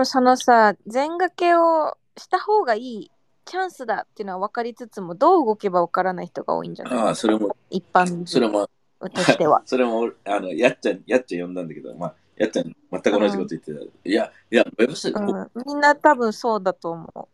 もそのさ、全掛けをした方がいいチャンスだっていうのは分かりつつも、どう動けば分からない人が多いんじゃない？ああ、それも、一般それも、としては。それも、あの、やっちゃん、やっちゃん呼んだんだけど、まあ、やっちゃん、全く同じこと言ってた。いや、いや、ウェブス、うん、みんな多分そうだと思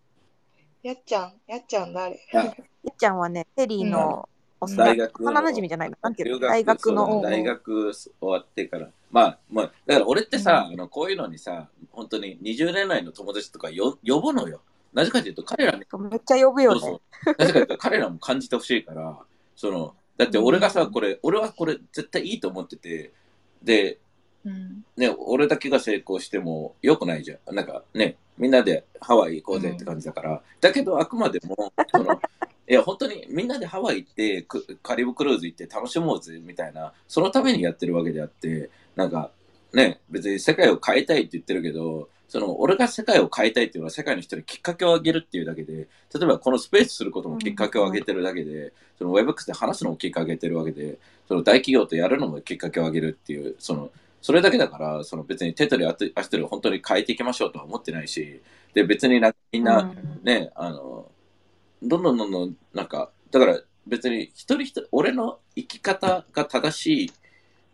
やっちゃん、やっちゃん誰？いやう。いっちゃんはね、テリーのおさ大学の幼馴染じゃないの？なんていうの？留大学の。大学終わってから。まあ、まあ、だから俺ってさ、あのこういうのにさ、本当に20年来の友達とかよ呼ぶのよ。なぜかというと、彼らに、めっちゃ呼ぶよね。そうそう。なぜかというと、彼らも感じてほしいから、その、だって俺がさ、これ、俺はこれ絶対いいと思ってて、で、うん。ね、俺だけが成功しても良くないじゃん。なんかね、みんなでハワイ行こうぜって感じだから。だけど、あくまでも、その、いや、本当にみんなでハワイ行って、くカリブクルーズ行って楽しもうぜみたいな、そのためにやってるわけであって、なんか、ね、別に世界を変えたいって言ってるけど、その、俺が世界を変えたいっていうのは世界の人にきっかけをあげるっていうだけで、例えばこのスペースすることもきっかけをあげてるだけで、その WebX で話すのもきっかけをあげてるわけで、その大企業とやるのもきっかけをあげるっていう、その、それだけだから、その別に手取り足取り本当に変えていきましょうとは思ってないし、で、別になみんな、うん。ね、あの、どんどんどんどん、なんか、だから別に一人一人、俺の生き方が正しい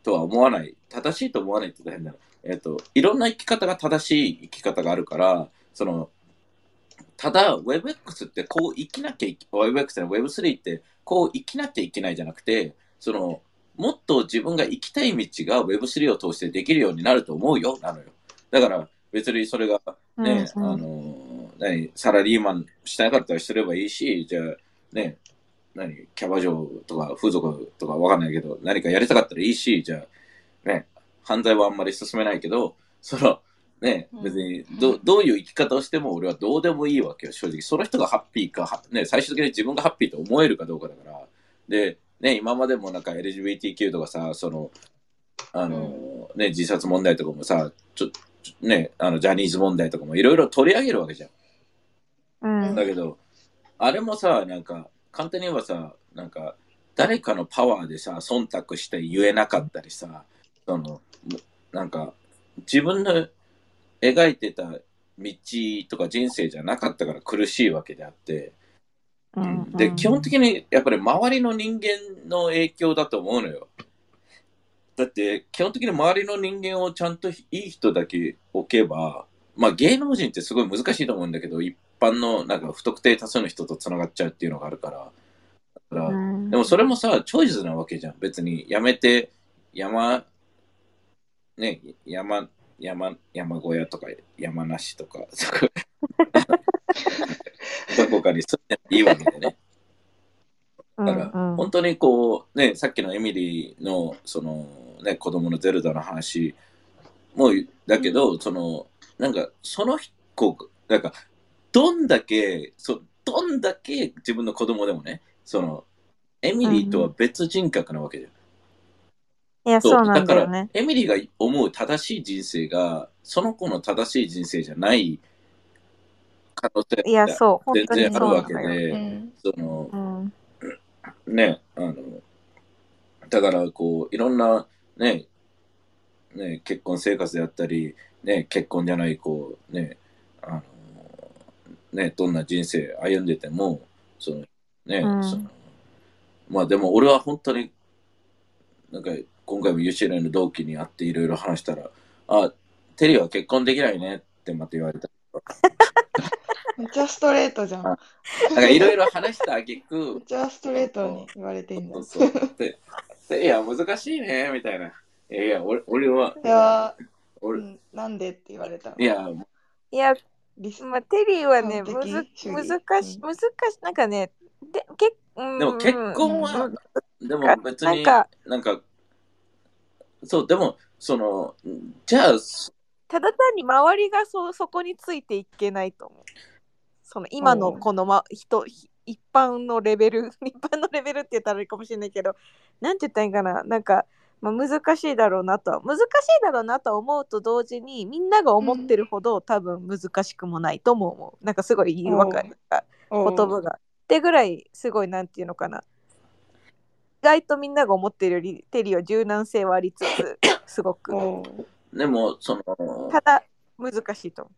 とは思わない。正しいと思わないって大変だな。えっ、と、いろんな生き方が正しい生き方があるから、その、ただ、WebX ってこう生きなきゃいけ、WebX の Web3 ってこう生きなきゃいけないじゃなくて、その、もっと自分が行きたい道が Web3 を通してできるようになると思うよ、なのよ。だから、別にそれがね、うんうんあの、何、サラリーマンしたかったらすればいいし、じゃあ、ね、何、キャバ嬢とか風俗とかわかんないけど、何かやりたかったらいいし、じゃあ、ね、犯罪はあんまり進めないけど、その、ね、うん別にど、どういう生き方をしても俺はどうでもいいわけよ、正直。その人がハッピーか、はね、最終的に自分がハッピーと思えるかどうかだから。で、ね、今までもなんか LGBTQ とかさ、その、あの、ね、自殺問題とかもさ、ちょ、ちょね、あの、ジャニーズ問題とかもいろいろ取り上げるわけじゃん。うんだけど、あれもさ、なんか、簡単に言えばさ、なんか、誰かのパワーでさ、忖度して言えなかったりさ、その、むなんか、自分の描いてた道とか人生じゃなかったから苦しいわけであって、うんで、基本的にやっぱり周りの人間の影響だと思うのよ。だって、基本的に周りの人間をちゃんといい人だけ置けば、まあ芸能人ってすごい難しいと思うんだけど、一般のなんか不特定多数の人と繋がっちゃうっていうのがあるから。だから、うんでもそれもさ、チョイスなわけじゃん。別にやめて、山、ね、山、山、山小屋とか山梨とか、そこ どこかに住んでもいいわけでね。うんだから、うん本当にこう、ね、さっきのエミリーの、その、ね、子供のゼルダの話も、だけど、その、なんか、その子、なんか、どんだけ、そどんだけ自分の子供でもね、その、エミリーとは別人格なわけだよ。いや、そうなんだよね。エミリーが思う正しい人生が、その子の正しい人生じゃない可能性いや、がそう、本全然あるわけ。で、うん。その、うんね、あの、だから、こう、いろんな、ね、ね、結婚生活であったり、ね、結婚じゃない、こう、ね、あの、ね、どんな人生歩んでても、その、ね、うんその、まあでも俺は本当に、なんか、今回も UCLA の同期に会っていろいろ話したら、あ、テリーは結婚できないねってまた言われた。めっちゃストレートじゃん。めなんかいろいろ話したあげくっ、ちゃストレートに言われてんじゃん。そうそう。で、でいや、難しいね、みたいな。いや俺俺は、いやう俺、ん、なんでって言われたのいや、いや、リスまあ、テリーはね、完むず難しい、うん。難しい、なんかね、でけうん。でも結婚はうん。でも別に、なんか、なんか、そう、でも、その、じゃあ、ただ単に周りがそそこについていけないと思う。その今のこの、ま、人、ひ一般のレベル、一般のレベルって言ったらいいかもしれないけど、なんて言ったらいいかな、なんか、まあ、難しいだろうなとは、難しいだろうなとは思うと同時に、みんなが思ってるほど、多分難しくもないとも思う。なんかすごい言いわかる。言葉が。ってぐらいすごいなんていうのかな。意外とみんなが思ってるよりテリーは柔軟性はありつつ、すごく。でも、その、ただ、難しいと思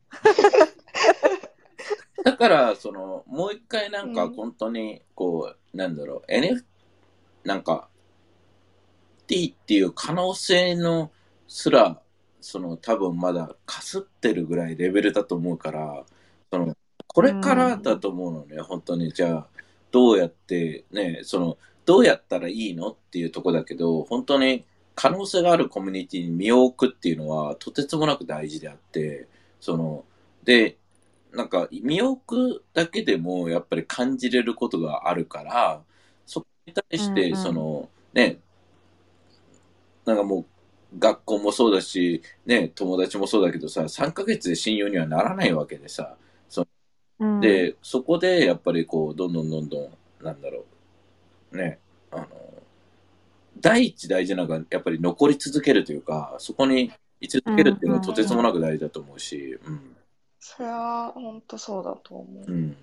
だから、その、もう一回なんかうん本当に、こう、なんだろう、NF、なんか、T っていう可能性のすら、その多分まだかすってるぐらいレベルだと思うから、その、これからだと思うのね、本当に。じゃあ、どうやって、ね、その、どうやったらいいのっていうとこだけど、本当に可能性があるコミュニティに身を置くっていうのは、とてつもなく大事であって、その、で、なんか、身を置くだけでも、やっぱり感じれることがあるから、そこに対して、うんうんその、ね、なんかもう、学校もそうだし、ね、友達もそうだけどさ、3ヶ月で親友にはならないわけでさ、う。うん、で、そこでやっぱりこう、どんどんどんどん、なんだろう、ね、あの、第一大事なのが、やっぱり残り続けるというか、そこに居続けるっていうのはとてつもなく大事だと思うし、うん。それは本当そうだと思う。うん。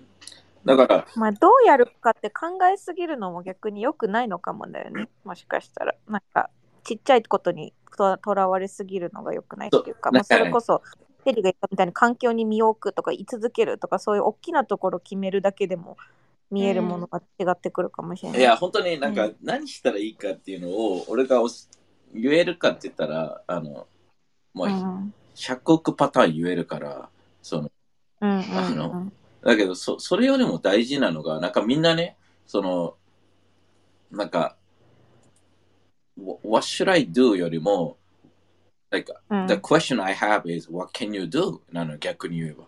だから、まあ、どうやるかって考えすぎるのも逆に良くないのかもだよね。もしかしたら。なんか、ちっちゃいことにととらわれすぎるのが良くないっていうか、そうまあ、それこそ、テリーが言ったみたいに環境に身を置くとか、居続けるとか、そういう大きなところを決めるだけでも見えるものが違ってくるかもしれない。いや、本当になんかう何したらいいかっていうのを、俺がおし言えるかって言ったら、あの、もううん。100億パターン言えるから、その、うんうん。あのだけど、そ、それよりも大事なのが、なんかみんなね、その、なんか、What should I do? よりも、like, うん the question I have is, what can you do? なの、逆に言えば。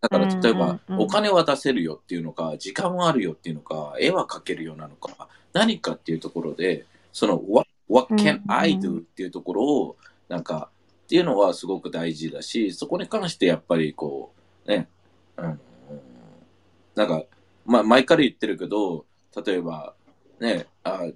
だから、例えば、お金は出せるよっていうのか、時間はあるよっていうのか、絵は描けるよなのか、何かっていうところで、その、what, what うん can うん I do? っていうところを、なんか、っていうのはすごく大事だし、そこに関してやっぱりこう、ね、うん、なんか、まあ、前から言ってるけど、例えば、ね、あ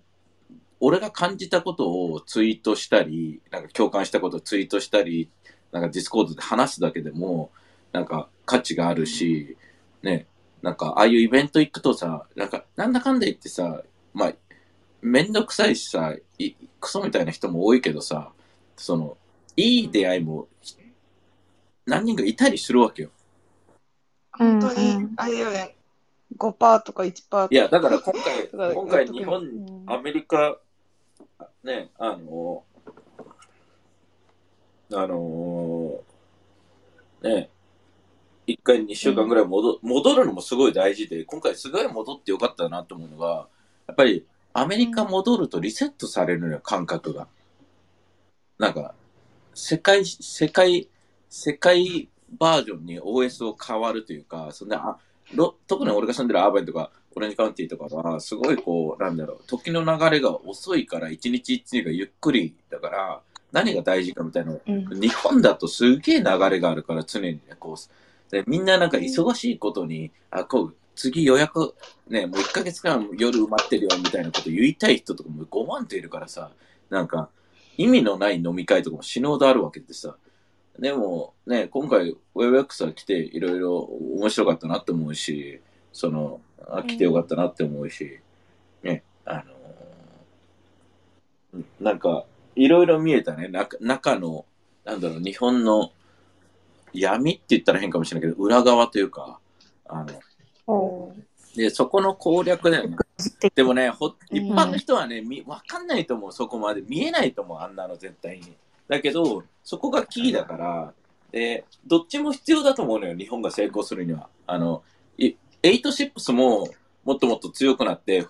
俺が感じたことをツイートしたり、なんか共感したことをツイートしたり、なんか Discord で話すだけでも、なんか価値があるし、ね、なんかああいうイベント行くとさ、なんかなんだかんだ言ってさ、まあ、めんどくさいしさ、いクソみたいな人も多いけどさ、その、いい出会いも何人かいたりするわけよ。本当にあれよね、5%とか1%とか。いや、だから今回、今回日本、うんアメリカ、ね、あの、あの、ね、一回2週間ぐらい戻,、戻るのもすごい大事で、今回すごい戻ってよかったなと思うのが、やっぱりアメリカ戻るとリセットされるのよ、感覚が。なんか、世界、世界、世界バージョンに OS を変わるというか、そんで、あロ特に俺が住んでるアーバンとか、オレンジカウンティとかは、すごいこう、なんだろう、時の流れが遅いから、一日一日がゆっくりだから、何が大事かみたいなのうん日本だとすげえ流れがあるから、常にね、こう、でみんななんか忙しいことに、あ、こう、次予約、ね、もう1ヶ月間夜埋まってるよみたいなこと言いたい人とかも5万といるからさ、なんか、意味のない飲み会とかも死ぬほどあるわけでさ。でも、ね、今回 WebX は来ていろいろ面白かったなって思うし、その、あ来てよかったなって思うし、ね、あのーなんか、いろいろ見えたね、中中の、なんだろう、日本の闇って言ったら変かもしれないけど、裏側というか、あの、おで、そこの攻略だよね。でもね、ほうん一般の人はね、みわかんないと思う、そこまで。見えないと思う、あんなの絶対に。だけど、そこがキーだから、で、どっちも必要だと思うのよ、日本が成功するには。あの、8シップスももっともっと強くなって、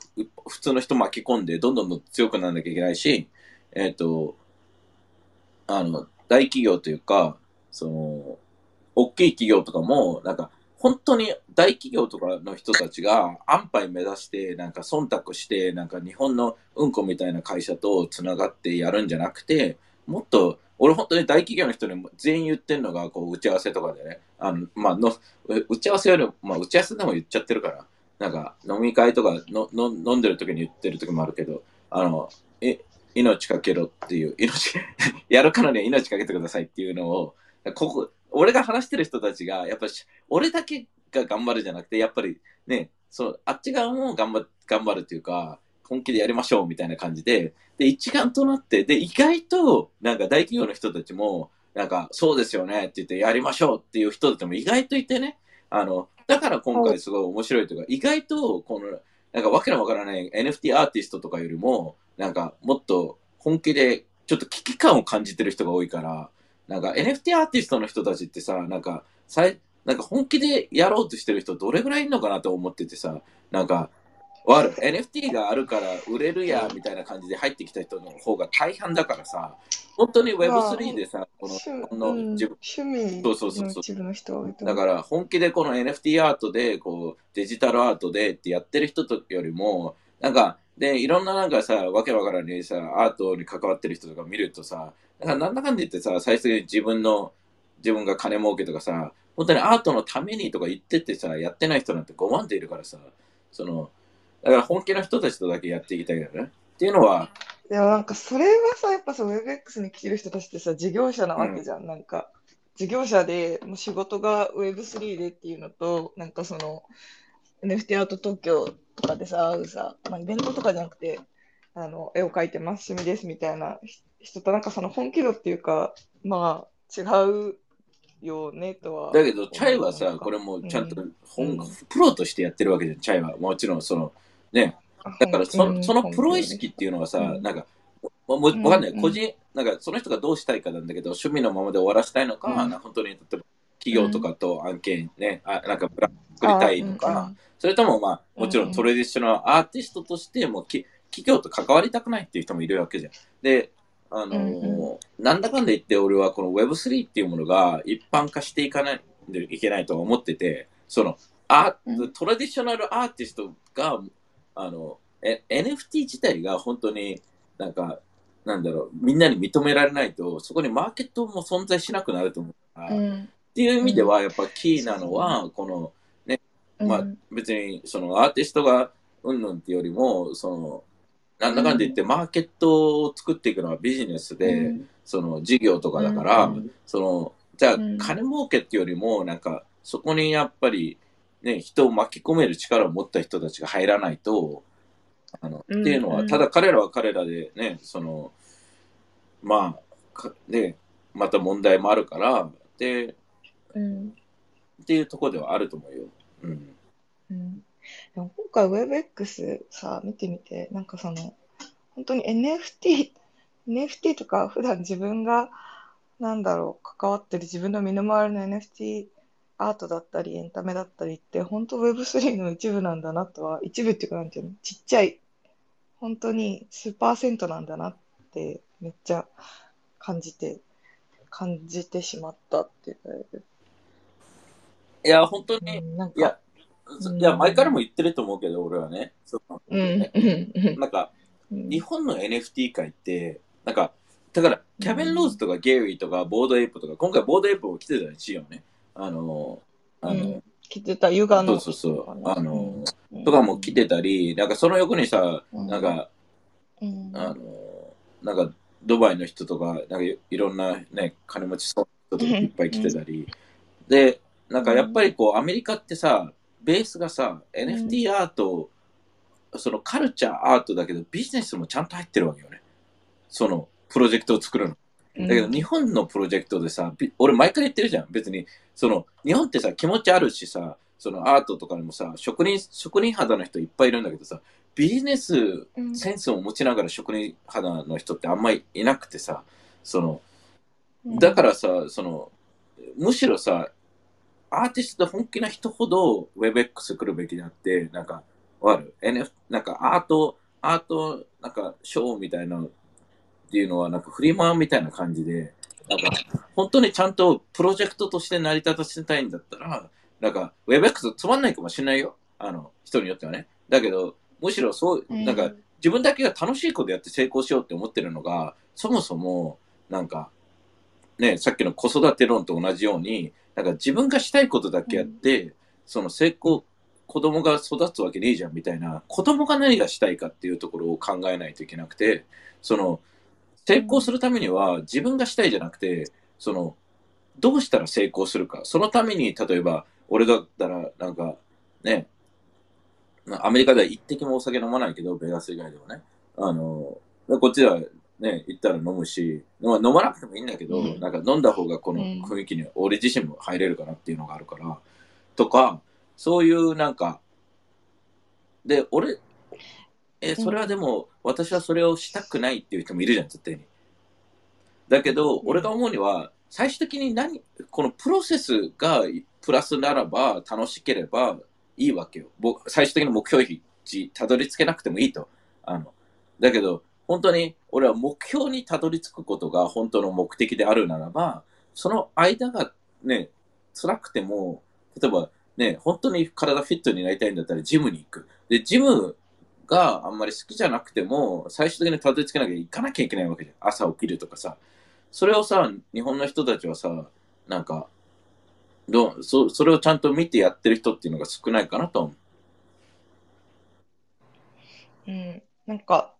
普通の人巻き込んで、どんどんどん強くならなきゃいけないし、えっ、と、あの、大企業というか、その、大きい企業とかも、なんか、本当に大企業とかの人たちが安牌目指して、なんか忖度して、なんか日本のうんこみたいな会社とつながってやるんじゃなくて、もっと、俺本当に大企業の人にも全員言ってるのが、こう、打ち合わせとかでね、あの、まあ、の、打ち合わせよりも、まあ、打ち合わせでも言っちゃってるから、なんか、飲み会とかのの飲んでる時に言ってる時もあるけど、あの、え、命かけろっていう、命、やるからには命かけてくださいっていうのを、ここ、俺が話してる人たちが、やっぱり、俺だけが頑張るじゃなくて、やっぱりね、そう、あっち側も頑張頑張るっていうか、本気でやりましょうみたいな感じで、で、一丸となって、で、意外と、なんか大企業の人たちも、なんか、そうですよねって言って、やりましょうっていう人でも意外といてね、あの、だから今回すごい面白いというか、意外と、この、なんかわけのわからない NFT アーティストとかよりも、なんかもっと本気でちょっと危機感を感じてる人が多いから、なんか NFT アーティストの人たちってさ、なんか、さいなんか本気でやろうとしてる人どれぐらいいるのかなと思っててさ、なんか、NFT があるから売れるやみたいな感じで入ってきた人の方が大半だからさ、本当に Web3 でさ、この自分趣味そうそうそうだから本気でこの NFT アートでこうデジタルアートでってやってる人とよりもなんかでいろんななんかさわけわからないさアートに関わってる人とか見るとさなんかなんだかんだ言ってさ最終的に自分の自分が金儲けとかさ本当にアートのためにとか言っててさやってない人なんて5万っているからさそのだから本気の人たちとだけやっていきたいからねっていうのは、でもなんかそれはさ、やっぱさ、WebX に来てる人たちってさ、事業者なわけじゃん。なんか、事業者でもう仕事が Web3 でっていうのと、なんかその NFT アート東京とかでさ、さ、まあ、イベントとかじゃなくて、あの、絵を描いてます、趣味ですみたいな人となんかその本気度っていうか、まあ違うよねとは。だけど、チャイはさ、これもちゃんと本、うんプロとしてやってるわけじゃん、チャイは。もちろん、その、ね、だからそ,、そのプロ意識っていうのはさ、うん。なんか、わかんない、うん個人、なんかその人がどうしたいかなんだけど、趣味のままで終わらせたいのか、本当に例えば企業とかと案件ね、あなんかブランド作りたいのか、それともまあ、もちろんトレディショナルアーティストとしてもき企業と関わりたくないっていう人もいるわけじゃん。で、あのなんだかんだ言って俺はこの Web3 っていうものが一般化していかないといけないとは思ってて、その、あうん。トラディショナルアーティストが、あの、え NFT 自体が本当になんか、なんだろう、みんなに認められないと、そこにマーケットも存在しなくなると思うから、っうん。ていう意味では、やっぱキーなのは、この、まあ別にそのアーティストがうんぬんっていうよりも、その、なんだかんだ言ってマーケットを作っていくのはビジネスで、その事業とかだから、うん。その、じゃあうん。金儲けっていうよりも、なんか、そこにやっぱり、ね、人を巻き込める力を持った人たちが入らないと、あの、うんっていうのは、うんただ彼らは彼らでね、その、まあ、かで、また問題もあるから、で、うんっていうところではあると思うよ。うん。うんでも今回 WebX さ、見てみて、なんかその、本当に NFT、NFT とか普段自分が、なんだろう、関わってる自分の身の回りの NFT アートだったり、エンタメだったりって、本当 Web3 の一部なんだなとは、一部っていうかなんていうの、ちっちゃい、本当に数パーセントなんだなって、めっちゃ感じて、感じてしまったっていうか、いや、本当うに、ん、なんいやか、、うん。いや、前からも言ってると思うけど、俺はね、そのうんなんか、うん。日本の NFT 界って、なんか、だから、キャベン・ローズとかゲイリーとかボードエイプとか、今回ボードエイプも来てたらしいよね。あの、あの、うん。来てた、ユガそうの。そうそう、あの、うん。とかも来てたり、なんかその横にさ、うん。なんか、うん。あの、なんか、ドバイの人とか、なんかいいろんなね、金持ちそうな人とかいっぱい来てたり、で、なんかやっぱりこう、アメリカってさ、ベースがさ、NFT アート、そのカルチャーアートだけど、ビジネスもちゃんと入ってるわけよね。その、プロジェクトを作るの。だけど日本のプロジェクトでさ、び俺毎回言ってるじゃん。別に、その、日本ってさ、気持ちあるしさ、そのアートとかにもさ、職人、職人肌の人いっぱいいるんだけどさ、ビジネスうんセンスを持ちながら職人肌の人ってあんまりいなくてさ、その、だからさ、その、むしろさ、アーティスト本気な人ほど WebX 来るべきであって、なんか、わかる ?NF、なんかアート、アート、なんかショーみたいなっていうのは、なんかフリマみたいな感じで、なんか、本当にちゃんとプロジェクトとして成り立たせたいんだったら、なんか、WebX つまんないかもしれないよ。あの、人によってはね。だけど、むしろそう、なんか、自分だけが楽しいことやって成功しようって思ってるのが、そもそも、なんか、ね、さっきの子育て論と同じように、なんか自分がしたいことだけやって、その成功、子供が育つわけねえじゃんみたいな、子供が何がしたいかっていうところを考えないといけなくて、その、成功するためには自分がしたいじゃなくて、その、どうしたら成功するか。そのために、例えば、俺だったら、なんか、ね、アメリカでは一滴もお酒飲まないけど、ベガス以外ではね。あの、こっちではね、行ったら飲むし、まあ、飲まなくてもいいんだけど、うんなんか飲んだ方がこのうん雰囲気に俺自身も入れるかなっていうのがあるから、とか、そういうなんか、で、俺、え、それはでも、私はそれをしたくないっていう人もいるじゃん、絶対に。だけど、ん俺が思うには、最終的に何、このプロセスがプラスならば、楽しければいいわけよ。僕、最終的な目標値、たどり着けなくてもいいと。あの、だけど、本当に、俺は目標にたどり着くことが本当の目的であるならば、その間がね、辛くても、例えばね、本当に体フィットになりたいんだったらジムに行く。で、ジムがあんまり好きじゃなくても、最終的にたどり着けなきゃ行かなきゃいけないわけじゃん。朝起きるとかさ。それをさ、日本の人たちはさ、なんか、どうそそれをちゃんと見てやってる人っていうのが少ないかなと思う。うん、なんか、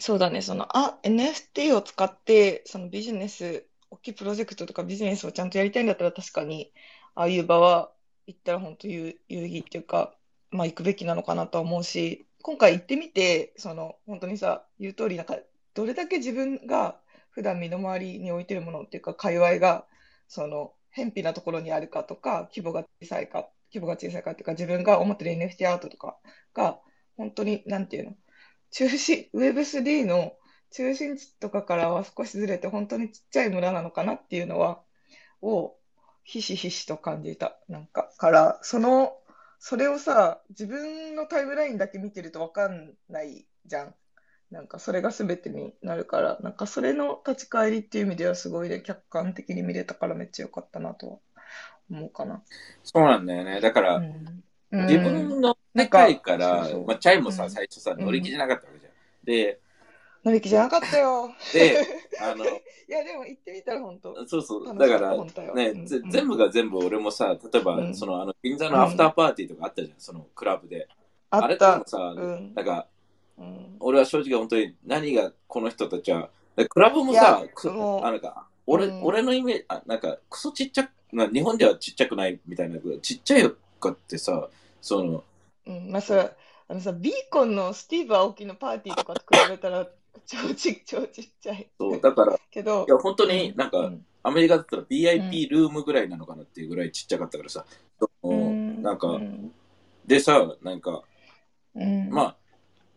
そうだね、その、あ、NFT を使って、そのビジネス、大きいプロジェクトとかビジネスをちゃんとやりたいんだったら確かに、ああいう場は行ったら本当有、有意義っていうか、まあ行くべきなのかなと思うし、今回行ってみて、その、本当にさ、言う通り、なんか、どれだけ自分が普段身の回りに置いてるものっていうか、界隈が、その、偏僻なところにあるかとか、規模が小さいか、規模が小さいかっていうか、自分が思ってる NFT アートとかが、本当に、なんていうの、中心、Web3 の中心地とかからは少しずれて、本当にちっちゃい村なのかなっていうのは、を、ひしひしと感じた。なんか、から、その、それをさ、自分のタイムラインだけ見てるとわかんないじゃん。なんか、それが全てになるから、なんか、それの立ち返りっていう意味では、すごいね、客観的に見れたからめっちゃ良かったなとは思うかな。そうなんだよね。だから、うん。自分の世界から、まあ、チャイもさ、うん最初さ、うん乗り気じゃなかったわけじゃん。で、乗り気じゃなかったよ。で、あの、いや、でも行ってみたら本当。そうそう、だからね、うんう全部が全部俺もさ、例えば、うん。その、あの、銀座のアフターパーティーとかあったじゃん、そのクラブで。れあった。でも。さ、うん。なんか、うん。俺は正直本当に何がこの人たちは、クラブもさもうあなんか俺、うん。俺のイメージ、あなんかクソちっちゃく、まあ日本ではちっちゃくないみたいな、ちっちゃいかってさ、その、うん、まあそれ、あのさ、ビーコンのスティーブ・アオキのパーティーとかと比べたら、超ち、超ちっちゃい。そう、だから、いけど、や、本当になんか、うんアメリカだったら VIP ルームぐらいなのかなっていうぐらいちっちゃかったからさ、そんなんか、うん。でさ、なんか、うん。まあ、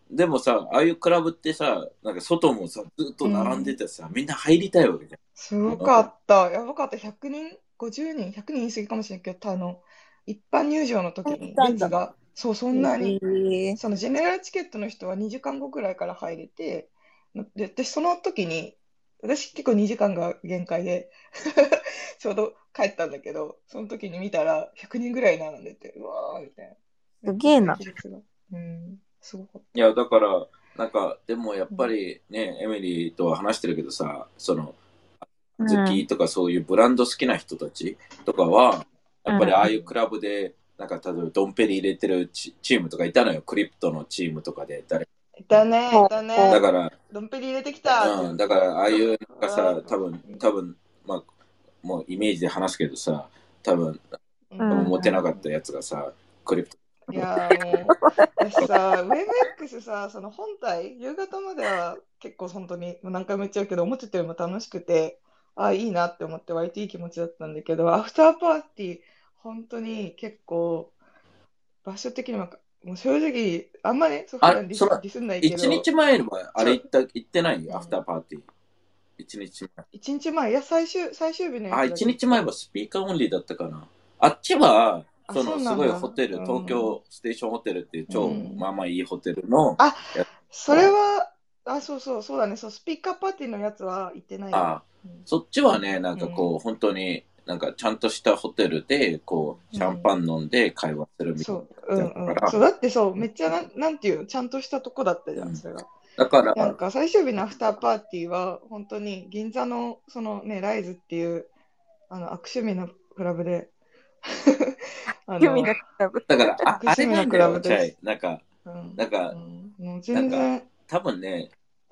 でもさ、ああいうクラブってさ、なんか外もさ、ずっと並んでてさ、みんな入りたいわけじゃん。すごかった。やばかった。100人、50人、100人言い過ぎかもしれんけど、あの、一般入場の時に、列が、そう、そんなに、えー。そのジェネラルチケットの人は2時間後くらいから入れて、で、私その時に、私結構2時間が限界で、ちょうど帰ったんだけど、その時に見たら100人ぐらい並んでて、うわーみたいな。すげえなうん、すごかっいや、だから、なんか、でもやっぱりね、エミリーとは話してるけどさ、その、好きとかそういうブランド好きな人たちとかは、やっぱりああいうクラブで、なんか例えばドンペリ入れてるチチームとかいたのよ、クリプトのチームとかで誰た。いたね、いたね。だから、ドンペリ入れてきたうん、だからああいうなんかさうん、多分、多分、まあ、もうイメージで話すけどさ、多分、うんうん持ってなかったやつがさ、クリプト。いやー もう、私さ、WebX さ、その本体、夕方までは結構本当にもう何回も言っちゃうけど、思ってたよりも楽しくて、ああ、いいなって思って割といい気持ちだったんだけど、アフターパーティー、本当に結構、場所的にも、もう正直、あんまね、そう普ディそのスディスんないけど、一日前にもあれ行った、行ってないうん。アフターパーティー。一日前。一日前、いや、最終、最終日のやつあ、だけ。一日前はスピーカーオンリーだったかな。あっちは、あそのすごいそうなんだ。ホテル、うん。東京ステーションホテルっていう超、うん。まあまあいいホテルの、あそれは、あ、そうそう、そうだね、そう、スピーカーパーティーのやつは行ってないよ。あうん。そっちはね、なんかこう、本当になんかちゃんとしたホテルで、こう、シャンパン飲んで会話するみたいなそう、うんうんだから。そう、だってそう、めっちゃなん、なんていうの、ちゃんとしたとこだったじゃうんん、それが。だから、なんか最終日のアフターパーティーは、本当に銀座の、そのね、ライズっていう、あの、悪趣味のクラブで、あ趣味のクラブ。だから、ああれなんだよ、のクラブですチャイ。なんか、うんなんかうんもう全然多分ね、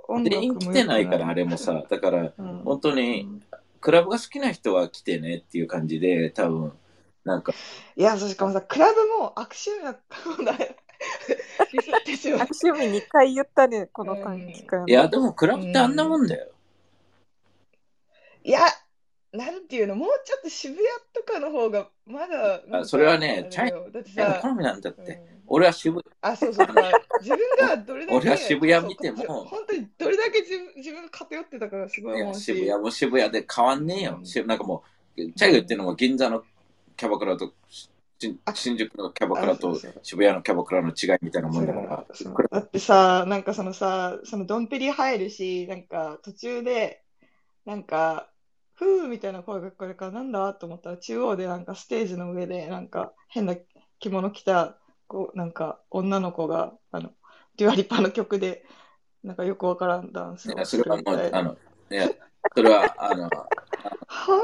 音楽全員来てないから、あれ。れもさ、だから、うん本当に、クラブが好きな人は来てねっていう感じで、多分、なんか、いや、そうしかもさ、クラブも悪趣味な、ディスってしまう。趣味2回言ったね、この短期間。いや、でもクラブってあんなもんだよ。いや、なんていうの、もうちょっと渋谷とかの方がまだそれはねあれだよだってさ、でも好みなんだって。うん俺は渋あ、そうそうさ、自分がどれだけ、俺は渋谷見ても本当にどれだけ自分自分が偏ってたからすごい思うし。渋谷も渋谷で変わんねえよ。なんかもう、チャイが言ってるのも銀座のキャバクラと新宿のキャバクラと渋谷のキャバクラの違いみたいなもんだから。だってさ、なんかそのさ、そのドンペリ入るし、なんか途中で、なんか、ふーみたいな声が聞こえるから、なんだ?と思ったら、中央でなんかステージの上で、なんか変な着物着た、こう、なんか女の子が、あの、デュアリパの曲で、なんかよくわからんダンスをいやそれはもうするみたい、な。あの、いや、それは、あの、は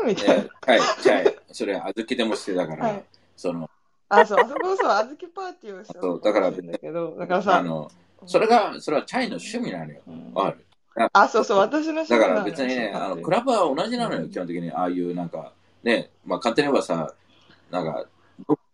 ぁみたいいやはい、チャイ、それは小豆でもしてたから、はい。その、な。あ、そう、あそこそう、あずきパーティーをしたそうだからんだけど、だからさ、あの、それが、それはチャイの趣味なのよ。うん。わかるあ、そうそう、私のだから別にね、あの、クラブは同じなのよ、うん基本的に。ああいうなんか、ね、まあ簡単に言えばさ、なんか、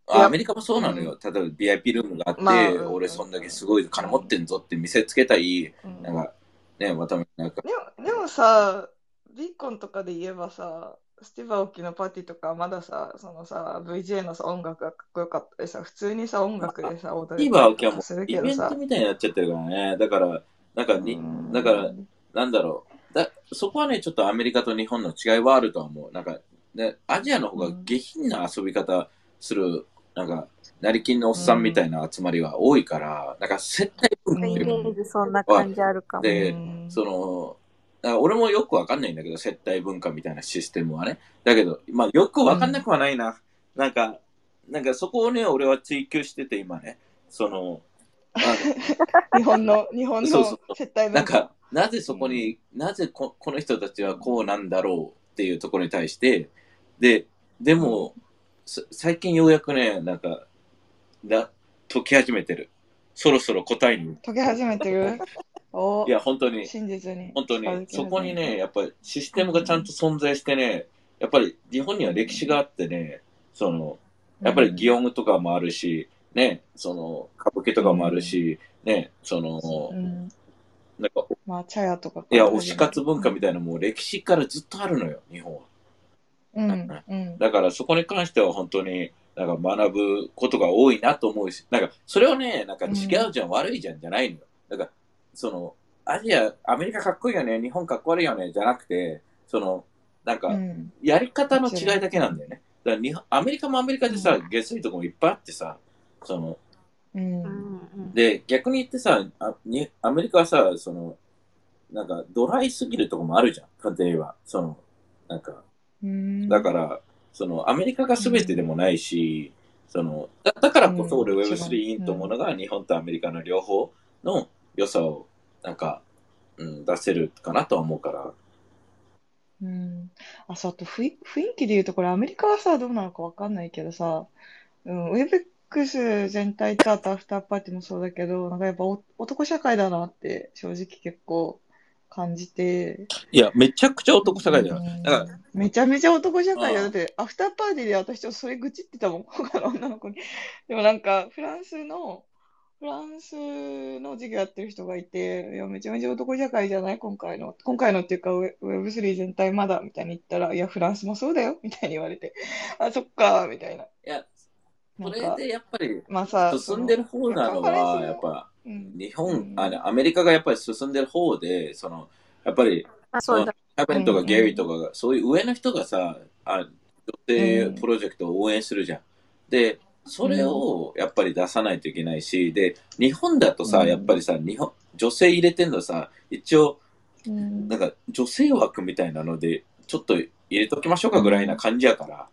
アメリカもそうなのよ。例えば VIP ルームがあって、まあうん俺そんだけすごい金持ってんぞって見せつけたい、うん。なんか、ね、またなんか、でも、でもさ、ビーコンとかで言えばさ、スティーバーオキのパーティーとかまださ、そのさ、VJ のさ、音楽がかっこよかったりさ、普通にさ、音楽でさ、踊ティーれたりバーオキはもうイベント、みたいになっちゃってるからね。だから、なんかに、うんだから、なんだろう。だそこはね、ちょっとアメリカと日本の違いはあるとは思う。なんか、ね、アジアの方が下品な遊び方する、なんか、成金のおっさんみたいな集まりは多いから、なんか接待文化イメージそんな感じあるかも。でうんその、俺もよくわかんないんだけど、接待文化みたいなシステムはね。だけど、まあよくわかんなくはないな。なんか、なんかそこをね、俺は追求してて今ね。その、あ 日本の、日本のそうそう接待文なんか化。、なぜそこに、なぜここの人たちはこうなんだろうっていうところに対して、で、でも、さ最近ようやくね、なんか、な解き始めてる。そろそろ答えに。解け始めてる？おいや、本当に、真実に。本当に、そこにね、やっぱりシステムがちゃんと存在してね、やっぱり日本には歴史があってね、その、やっぱり祇園とかもあるし、ね、その、歌舞伎とかもあるし、ね、その、うん。なんか、まあ、茶屋とかいや、推し活文化みたいなもう歴史からずっとあるのよ、日本は。うん。うん。だからそこに関しては本当に、なんか学ぶことが多いなと思うし、なんかそれをね、なんか違うじゃん、悪いじゃんじゃないのよ。だから、その、アジア、アメリカかっこいいよね、日本かっこ悪いよね、じゃなくて、その、なんか、うん。やり方の違いだけなんだよね。だから日本アメリカもアメリカでさ、下水とこもいっぱいあってさ、その、うん。で、逆に言ってさ、あにアメリカはさ、その、なんか、ドライすぎるとこもあるじゃん、簡単に言えば。その、なんか、うん。だから、その、アメリカが全てでもないし、その、だだからこそ俺うん Web3 いいと思うのが、日本とアメリカの両方の良さを、なんか、うん、出せるかなとは思うから。うん。あ、そう、あと雰囲雰囲気で言うと、これアメリカはさ、どうなのかわかんないけどさ、うん、ウェベックス全体とあとアフターパーティーもそうだけど、なんかやっぱお男社会だなって正直結構感じて。いや、めちゃくちゃ男社会だよ。うんだから、めちゃめちゃ男社会だよ。うんだって、アフターパーティーで私ちょっとそれ愚痴ってたもん、他の女の子に。でもなんか、フランスの、フランスの授業やってる人がいて、いや、めちゃめちゃ男社会じゃない？今回の。今回のっていうか、ウェ Web3 全体まだみたいに言ったら、いや、フランスもそうだよみたいに言われて、あ、そっか、みたいな。いや、それでやっぱり、まあさ、進んでる方なのは、やっぱ、うん、日本、うん。あのアメリカがやっぱり進んでる方で、その、やっぱり、あ、そ。キャベンとかうんゲリーとかが、そういう上の人がさ、あ女性プロジェクトを応援するじゃん。で、それをやっぱり出さないといけないし、で、日本だとさ、うん。やっぱりさ、日本、女性入れてんのさ、一応、うん。なんか女性枠みたいなので、ちょっと入れときましょうかぐらいな感じやから、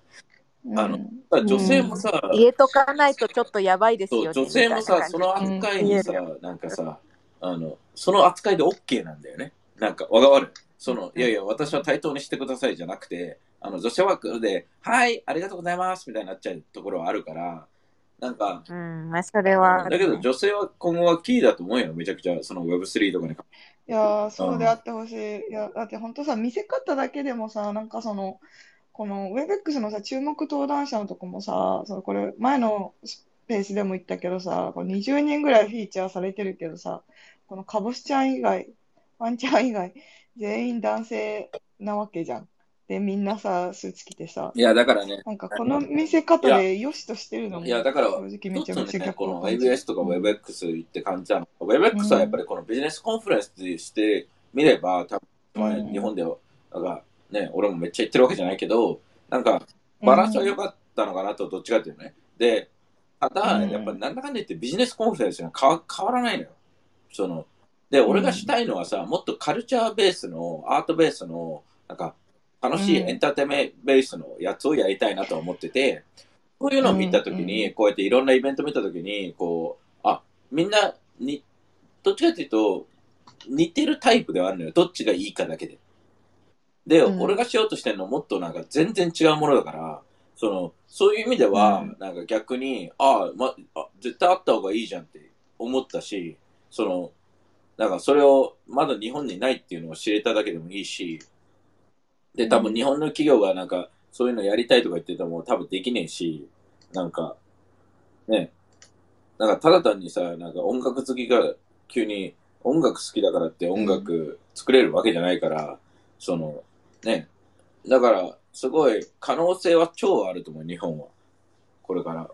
あのうん女性もさ、入れとかないとちょっとやばいですよね。女性もさ、その扱いにさうん、なんかさ、あの、その扱いで OK なんだよね。なんか、わかる？その、いやいや、私は対等にしてくださいじゃなくて、あの、女性枠で、はい、ありがとうございますみたいになっちゃうところはあるから、なんか、うん、まあそれはね、だけど女性は今後はキーだと思うよ、めちゃくちゃ、その Web3 とかに。いやー、そうであってほしい。いや、だって本当さ、見せ方だけでもさ、なんかその、この WebEx のさ、注目登壇者のとこもさ、そのこれ、前のスページでも言ったけどさ、こう20人ぐらいフィーチャーされてるけどさ、このかぼしちゃん以外、ワンちゃん以外、全員男性なわけじゃん。で、みんなさ、スーツ着てさ、いや、だからね、なんかこの見せ方で良しとしてるのも、いや、だから、正直めちゃめちゃ一つね、この逆を感じる ABS とか WebX 行って感じなの。WebX はやっぱりこのビジネスコンフェレンスでしてみれば、多分、まあうん日本では、なんかね、俺もめっちゃ言ってるわけじゃないけど、なんか、バランスは良かったのかなと、どっちかっていうとね。で、ただ、うんやっぱりなんだかんだ言ってビジネスコンフェレンスには変わ変わらないのよ。その、で、俺がしたいのはさ、もっとカルチャーベースの、アートベースの、なんか、楽しいうんエンターテインメントベースのやつをやりたいなと思ってて、こういうのを見たときに、うんこうやっていろんなイベント見たときに、こう、あ、みんなに、どっちかっていうと、似てるタイプではあるのよ。どっちがいいかだけで。で、うん。俺がしようとしてるのはもっとなんか全然違うものだから、その、そういう意味では、うん。なんか逆に、あまあ、絶対あった方がいいじゃんって思ったし、その、なんかそれをまだ日本にないっていうのを知れただけでもいいし、で、多分日本の企業がなんかそういうのやりたいとか言ってても多分できねえし、なんか、ね、なんかただ単にさ、なんか音楽好きが急に音楽好きだからって音楽作れるわけじゃないから、その、ね、だからすごい可能性は超あると思う、日本は。これから。